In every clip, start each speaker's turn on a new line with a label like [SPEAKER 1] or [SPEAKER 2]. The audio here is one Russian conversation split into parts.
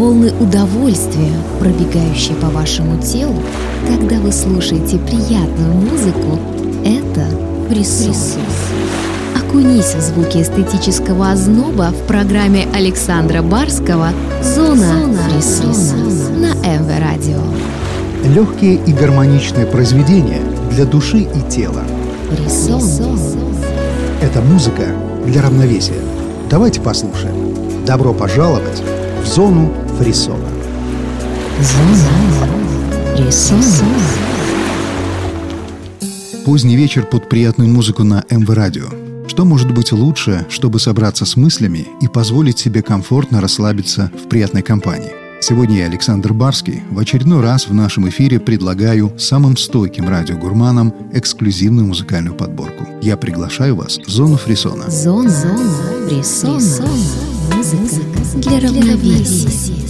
[SPEAKER 1] волны удовольствия, пробегающие по вашему телу, когда вы слушаете приятную музыку, это фрисон. Окунись в звуки эстетического озноба в программе Александра Барского «Зона, Зона фрисона» на МВ Радио.
[SPEAKER 2] Легкие и гармоничные произведения для души и тела.
[SPEAKER 1] Фрисон.
[SPEAKER 2] Это музыка для равновесия. Давайте послушаем. Добро пожаловать в зону фрисона.
[SPEAKER 1] Зона фрисона.
[SPEAKER 2] Поздний вечер под приятную музыку на МВ Радио. Что может быть лучше, чтобы собраться с мыслями и позволить себе комфортно расслабиться в приятной компании? Сегодня я, Александр Барский, в очередной раз в нашем эфире предлагаю самым стойким радиогурманам эксклюзивную музыкальную подборку. Я приглашаю вас в зону фрисона.
[SPEAKER 1] Зона, Зона фрисона. Музыка для равновесия.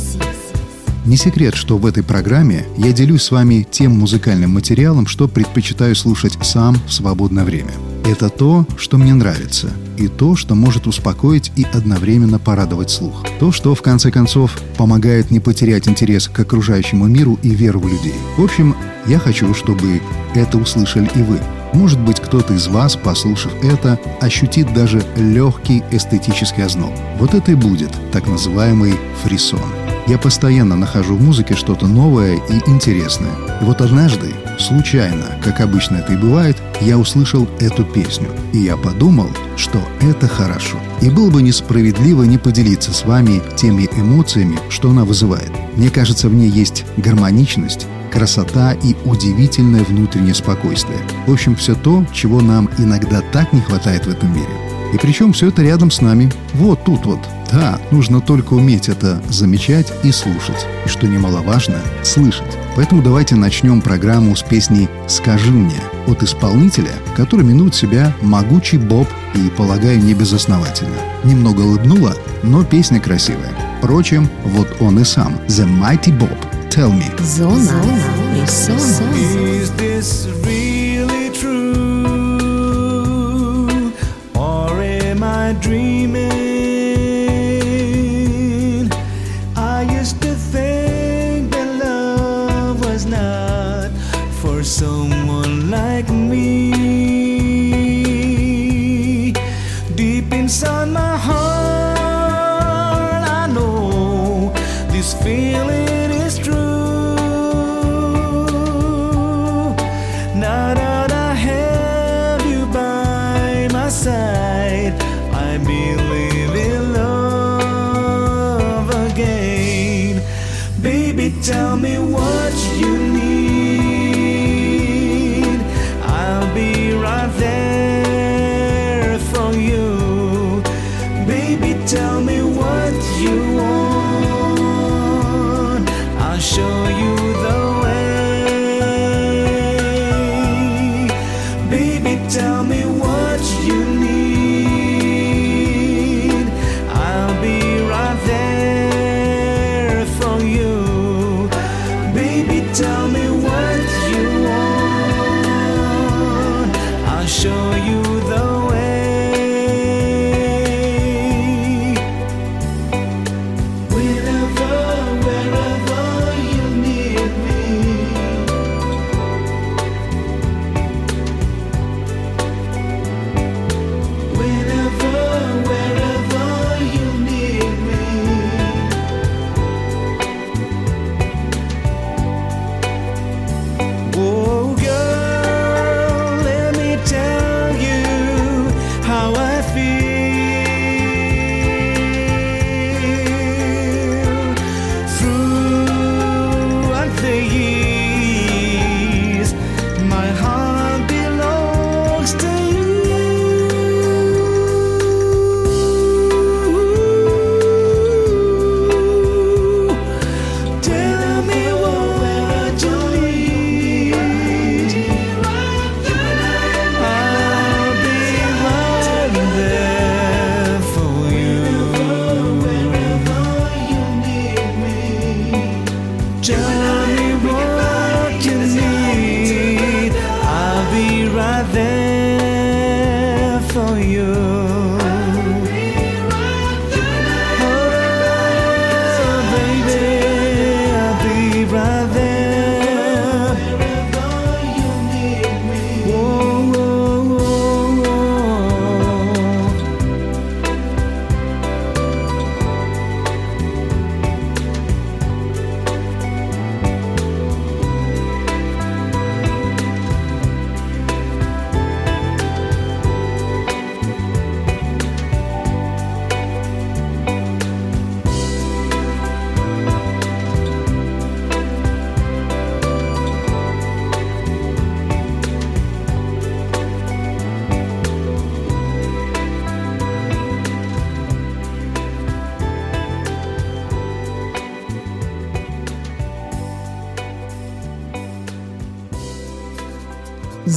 [SPEAKER 2] Не секрет, что в этой программе я делюсь с вами тем музыкальным материалом, что предпочитаю слушать сам в свободное время. Это то, что мне нравится, и то, что может успокоить и одновременно порадовать слух. То, что, в конце концов, помогает не потерять интерес к окружающему миру и веру в людей. В общем, я хочу, чтобы это услышали и вы. Может быть, кто-то из вас, послушав это, ощутит даже легкий эстетический озноб. Вот это и будет так называемый фрисон. Я постоянно нахожу в музыке что-то новое и интересное. И вот однажды, случайно, как обычно это и бывает, я услышал эту песню. И я подумал, что это хорошо. И было бы несправедливо не поделиться с вами теми эмоциями, что она вызывает. Мне кажется, в ней есть гармоничность, красота и удивительное внутреннее спокойствие. В общем, все то, чего нам иногда так не хватает в этом мире. И причем все это рядом с нами, вот тут вот. Да, нужно только уметь это замечать и слушать. И что немаловажно, слышать. Поэтому давайте начнем программу с песней «Скажи мне» от исполнителя, который минует себя «Могучий Боб» и, полагаю, не безосновательно. Немного улыбнула, но песня красивая. Впрочем, вот он и сам «The Mighty Bob». Tell me.
[SPEAKER 1] Зона фрисона.
[SPEAKER 3] Is this really true? Or am I dreaming?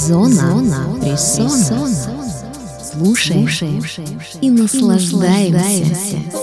[SPEAKER 1] Зона, Зона фрисона. Слушаем, Слушаем и наслаждаемся. Зона,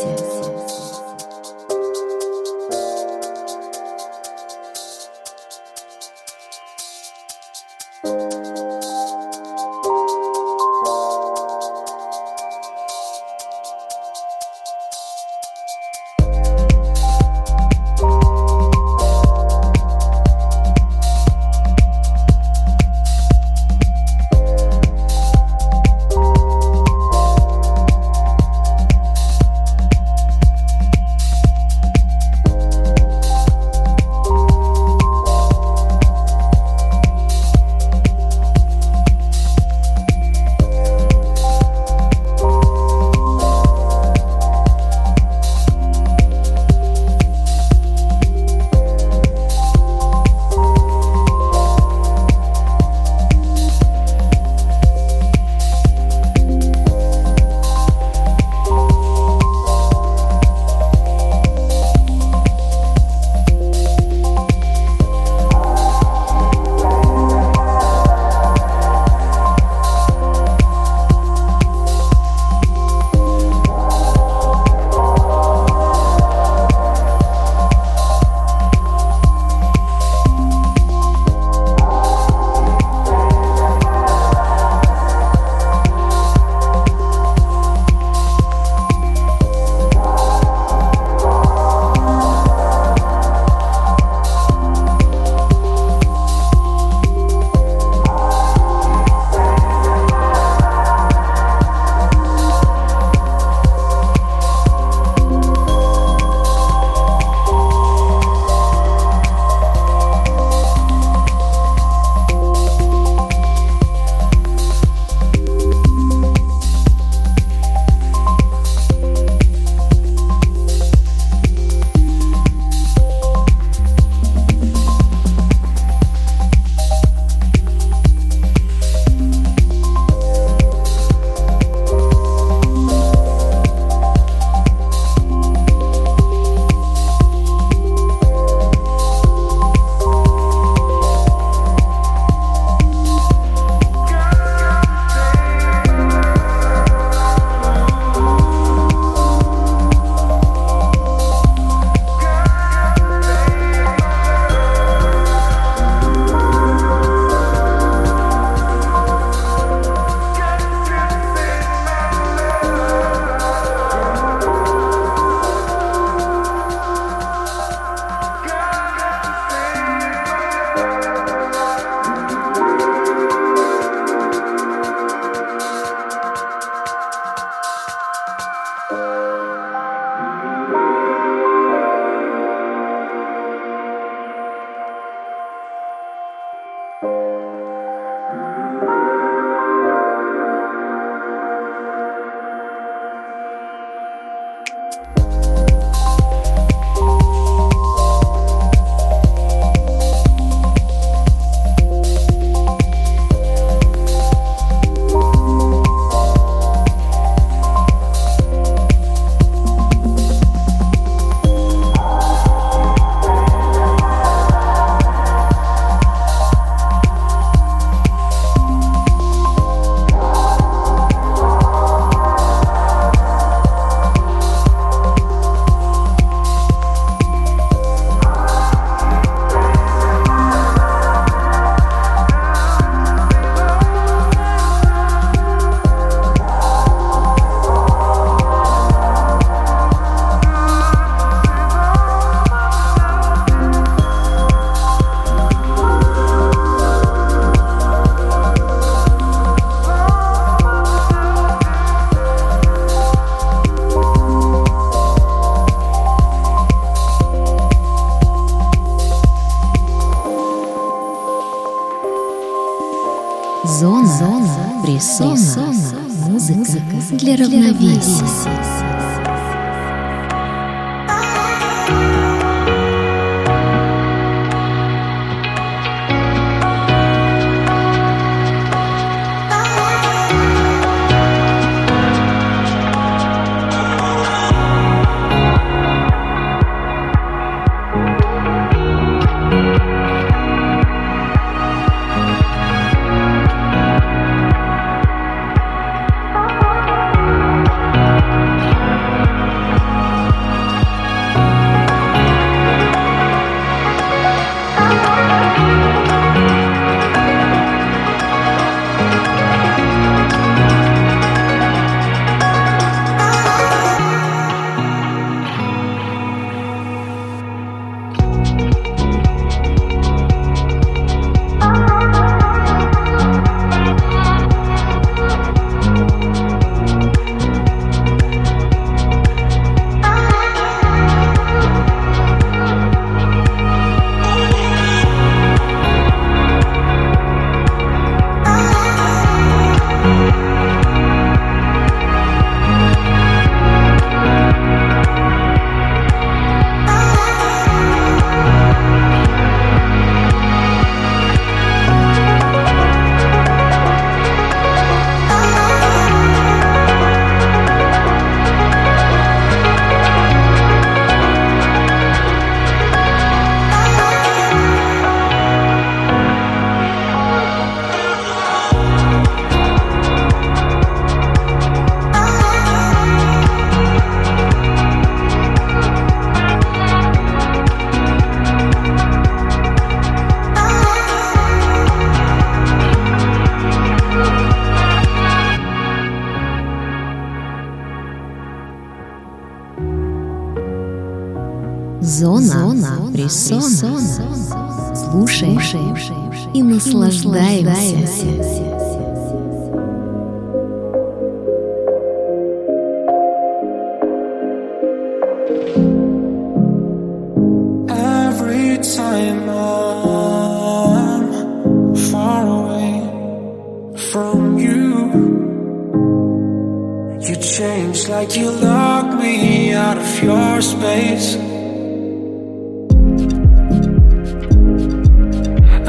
[SPEAKER 4] like you locked me out of your space.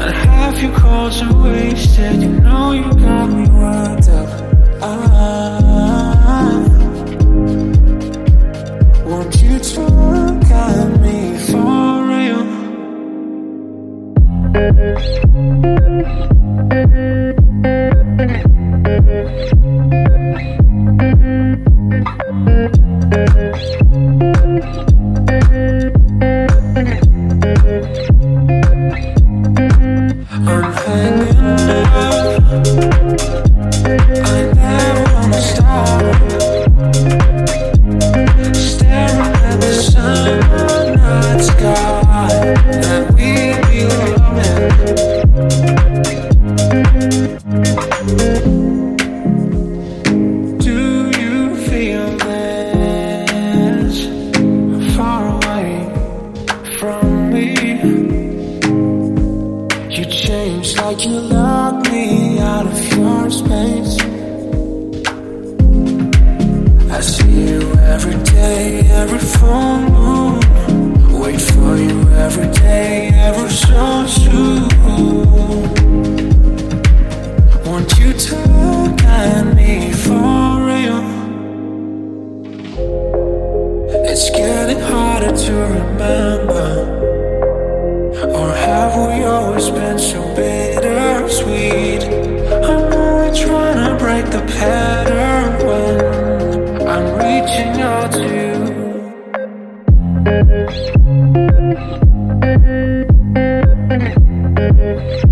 [SPEAKER 4] And half your calls are wasted. You know you got me worked up. I Thank you.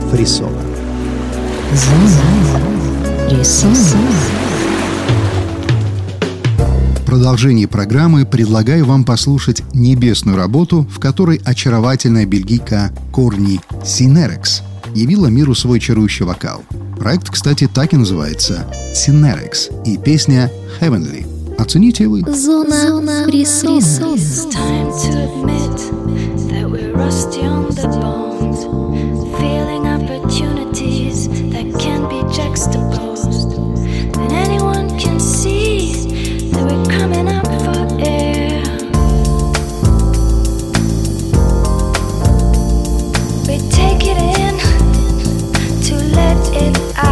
[SPEAKER 2] фрисона. В продолжении программы предлагаю вам послушать небесную работу, в которой очаровательная бельгийка Корни Синерекс явила миру свой чарующий вокал. Проект, кстати, так и называется – Синерекс и песня Heavenly. Оцените вы.
[SPEAKER 1] Зона, Зона фрисона.
[SPEAKER 5] It's time to admit that we're rusty on the bones, feeling opportunities that can be juxtaposed. Then anyone can see that we're coming up for air. We take it in to let it out,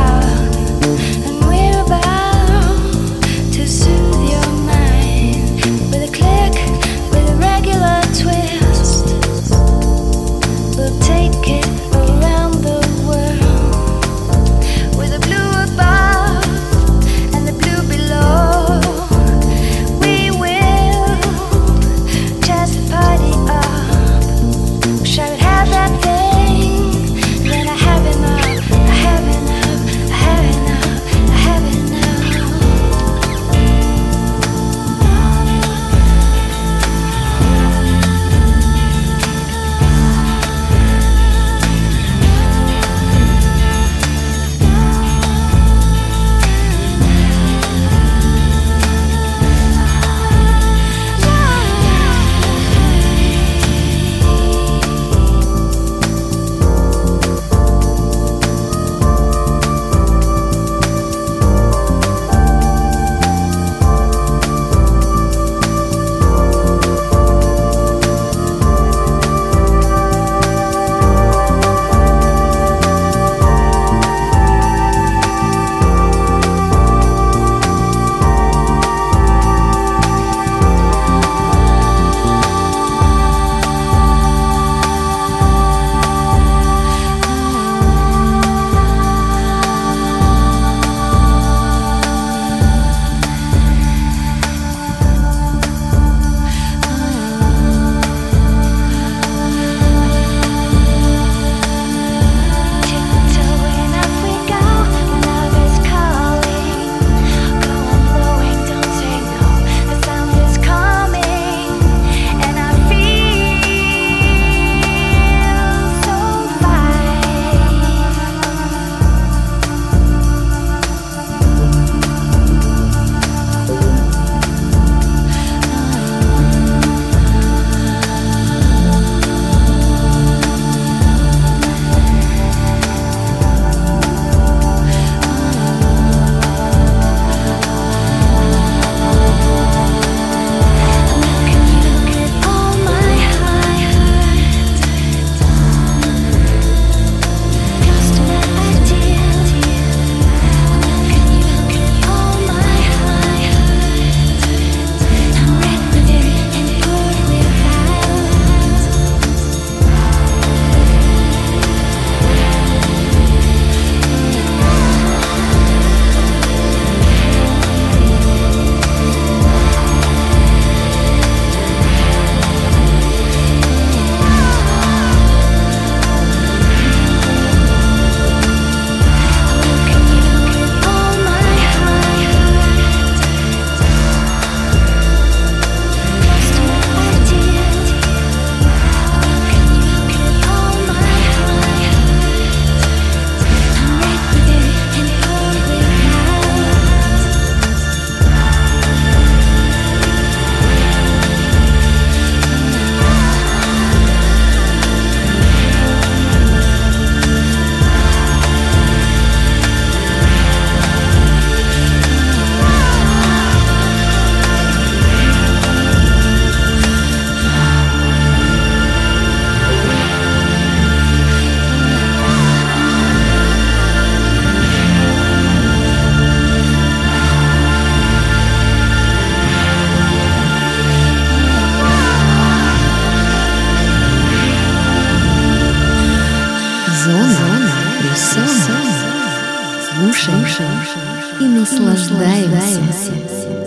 [SPEAKER 5] 谢谢。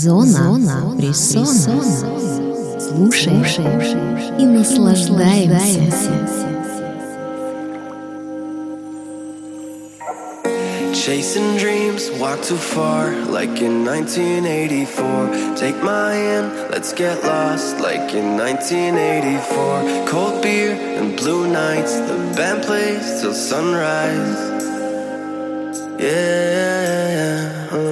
[SPEAKER 5] Зона, Зона фрисона. Слушаем, Слушаем и наслаждаемся.
[SPEAKER 6] Chasing dreams, walk too far, like in 1984. Take my hand, let's get lost, like in 1984. Cold beer and blue nights, the band plays till sunrise. Yeah, uh, uh.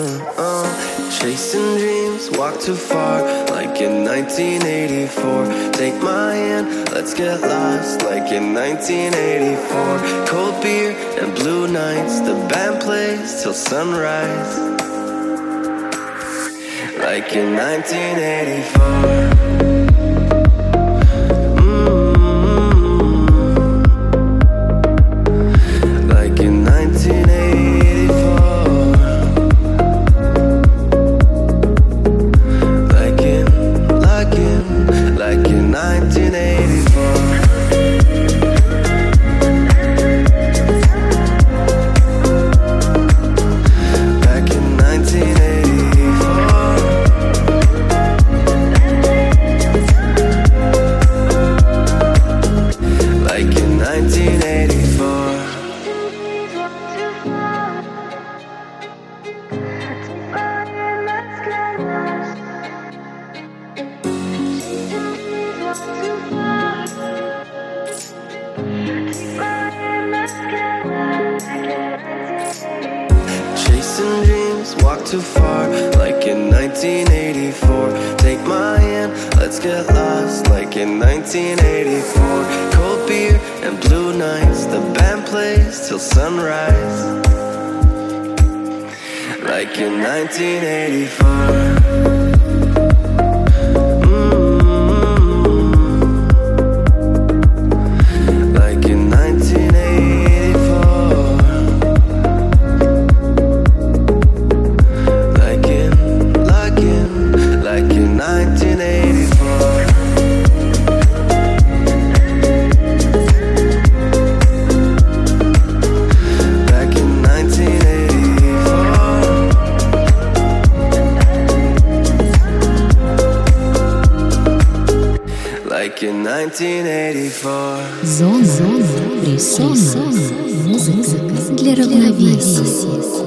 [SPEAKER 6] chasing dreams walk too far, like in 1984. Take my hand, let's get lost, like in 1984. Cold beer and blue nights, the band plays till sunrise, like in 1984. and blue nights. The band plays till sunrise, like in 1984. Like in 1984.
[SPEAKER 1] Зона, зона, фрисон, музыка для равновесия.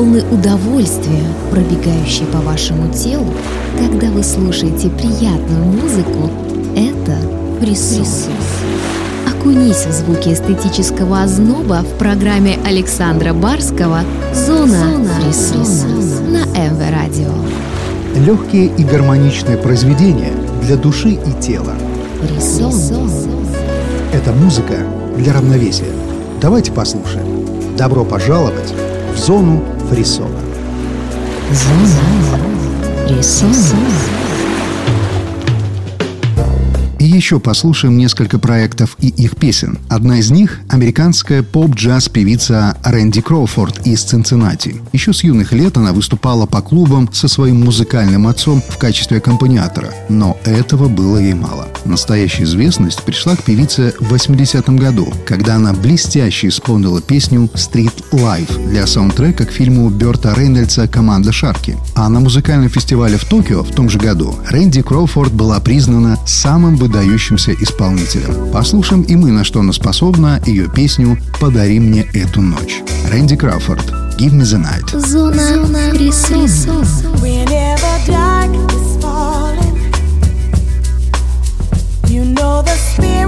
[SPEAKER 1] Волны удовольствия, пробегающие по вашему телу, когда вы слушаете приятную музыку, это присутствие. Окунись в звуки эстетического озноба в программе Александра Барского «Зона, Зона фрисона» на МВ Радио.
[SPEAKER 2] Легкие и гармоничные произведения для души и тела.
[SPEAKER 1] Фрисон.
[SPEAKER 2] Это музыка для равновесия. Давайте послушаем. Добро пожаловать в зону фрисона. И еще послушаем несколько проектов и их песен. Одна из них – американская поп-джаз-певица Рэнди Кроуфорд из Цинциннати. Еще с юных лет она выступала по клубам со своим музыкальным отцом в качестве аккомпаниатора. Но этого было ей мало. Настоящая известность пришла к певице в 80-м году, когда она блестяще исполнила песню «Street Life» для саундтрека к фильму Берта Рейнольдса «Команда Шарки». А на музыкальном фестивале в Токио в том же году Рэнди Кроуфорд была признана самым выдающимся исполнителем. Послушаем и мы, на что она способна, ее песню «Подари мне эту ночь». Рэнди Кроуфорд «Give me the night».
[SPEAKER 1] Зона фрисона.
[SPEAKER 7] Whenever darkness the spirit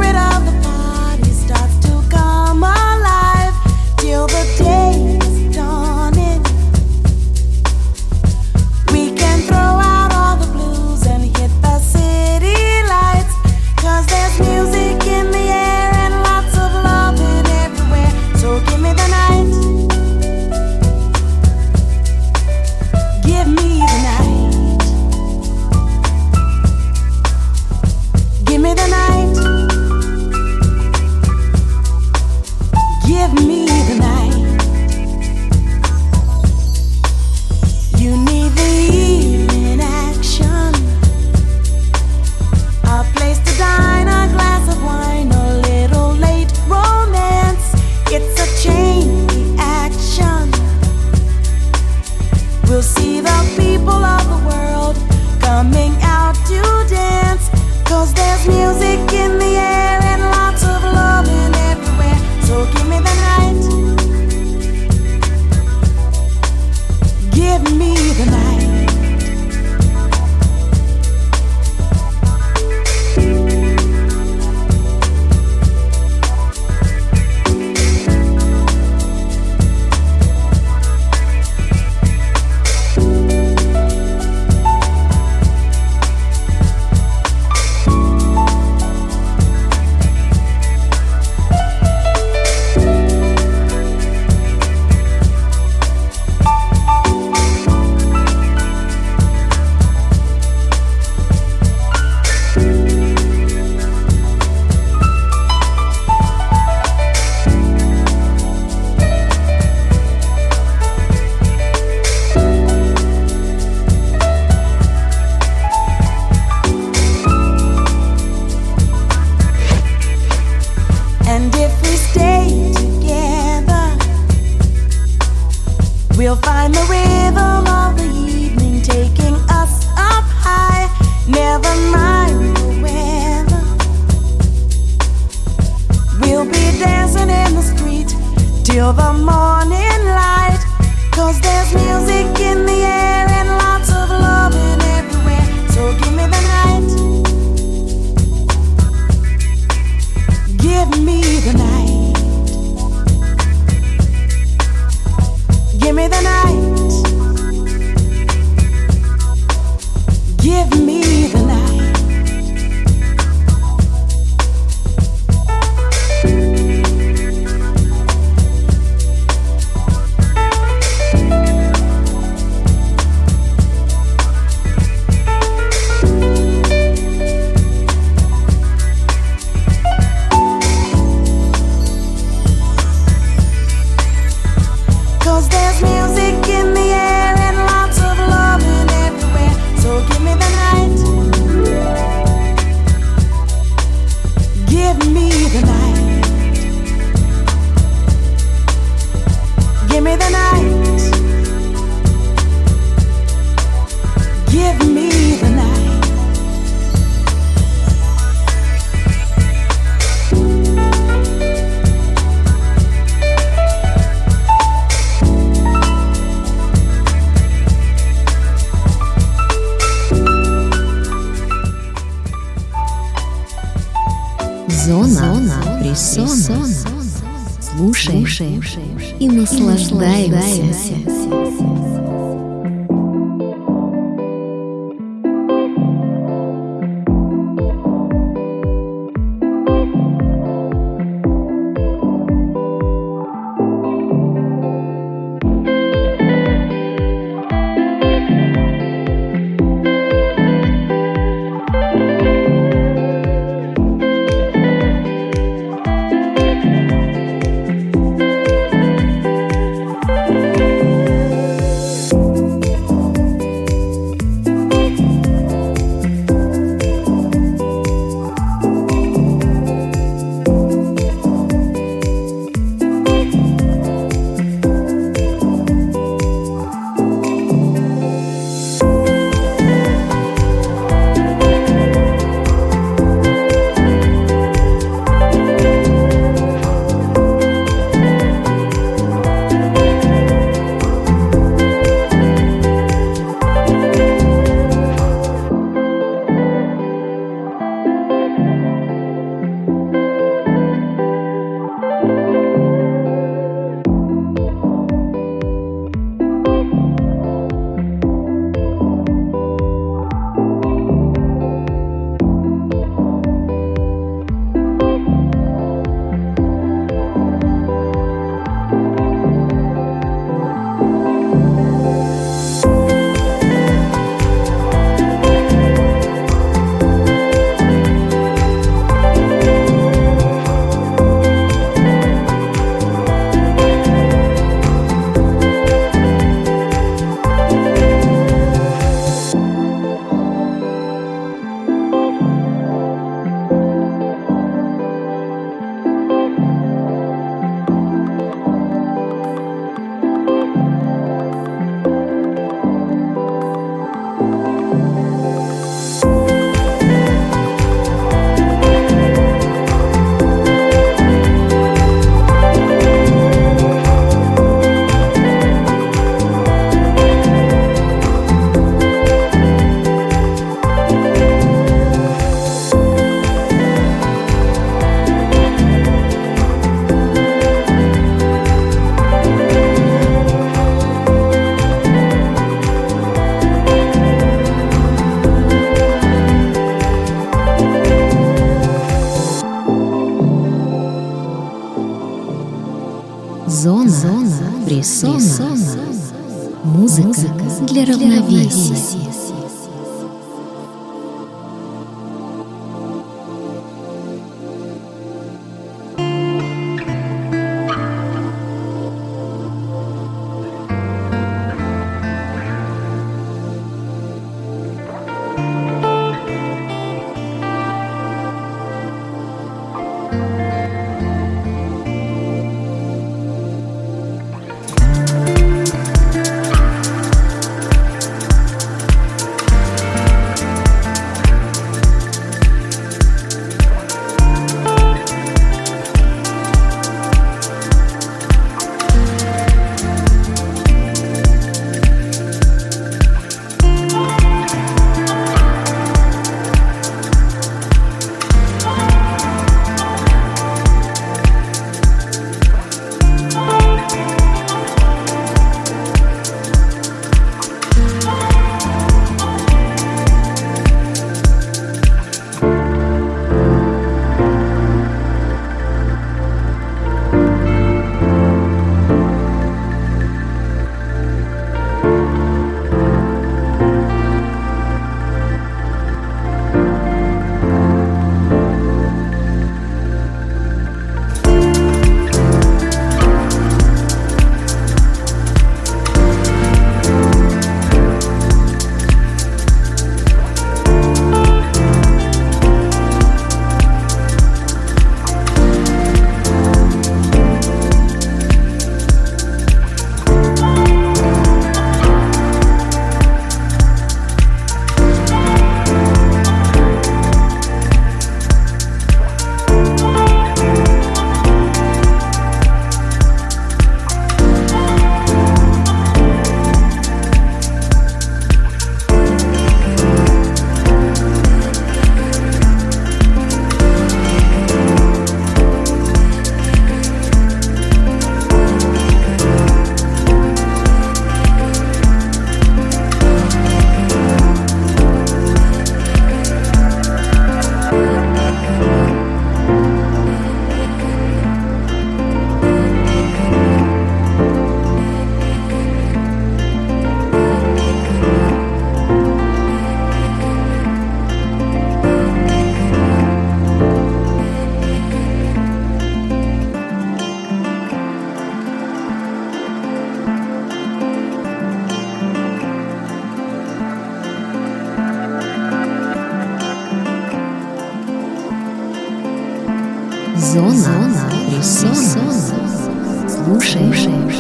[SPEAKER 1] Слушаем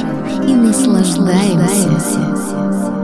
[SPEAKER 1] и наслаждаемся.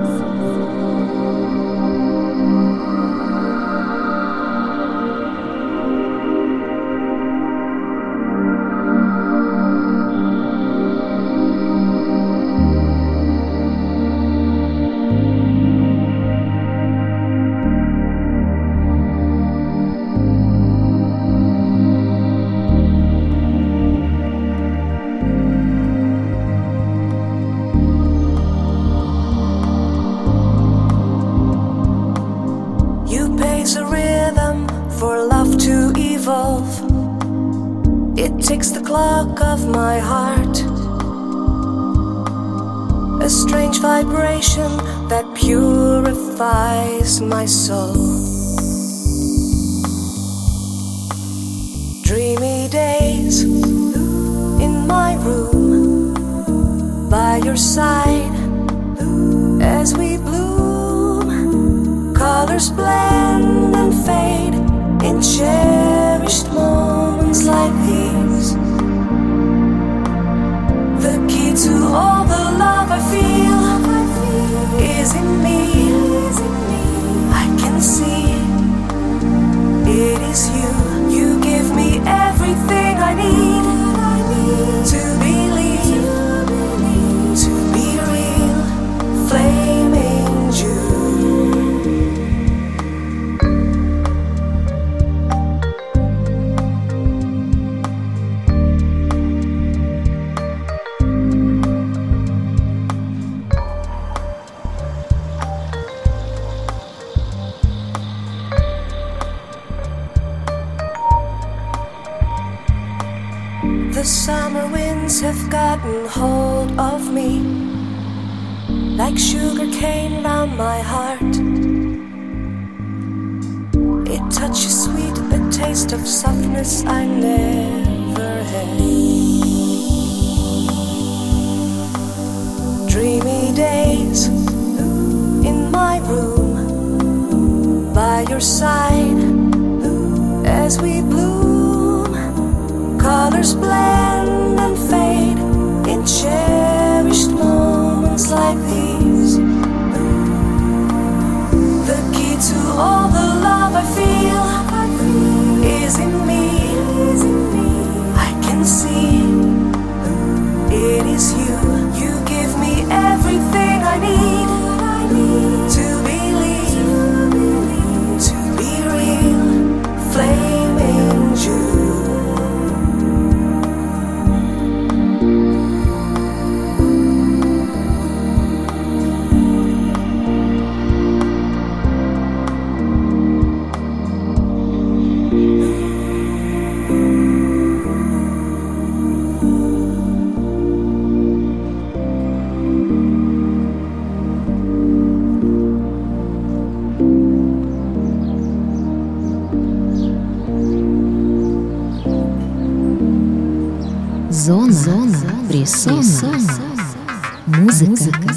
[SPEAKER 8] Have gotten hold of me like sugar cane round my heart. It touches sweet, a taste of softness I never had. Dreamy days in my room by your side as we bloom. Colors blend and fade cherished moments like these. The key to all the love I feel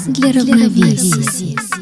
[SPEAKER 1] для равновесия.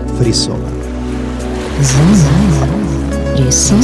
[SPEAKER 2] фрисона.
[SPEAKER 1] Зона. Фрисон.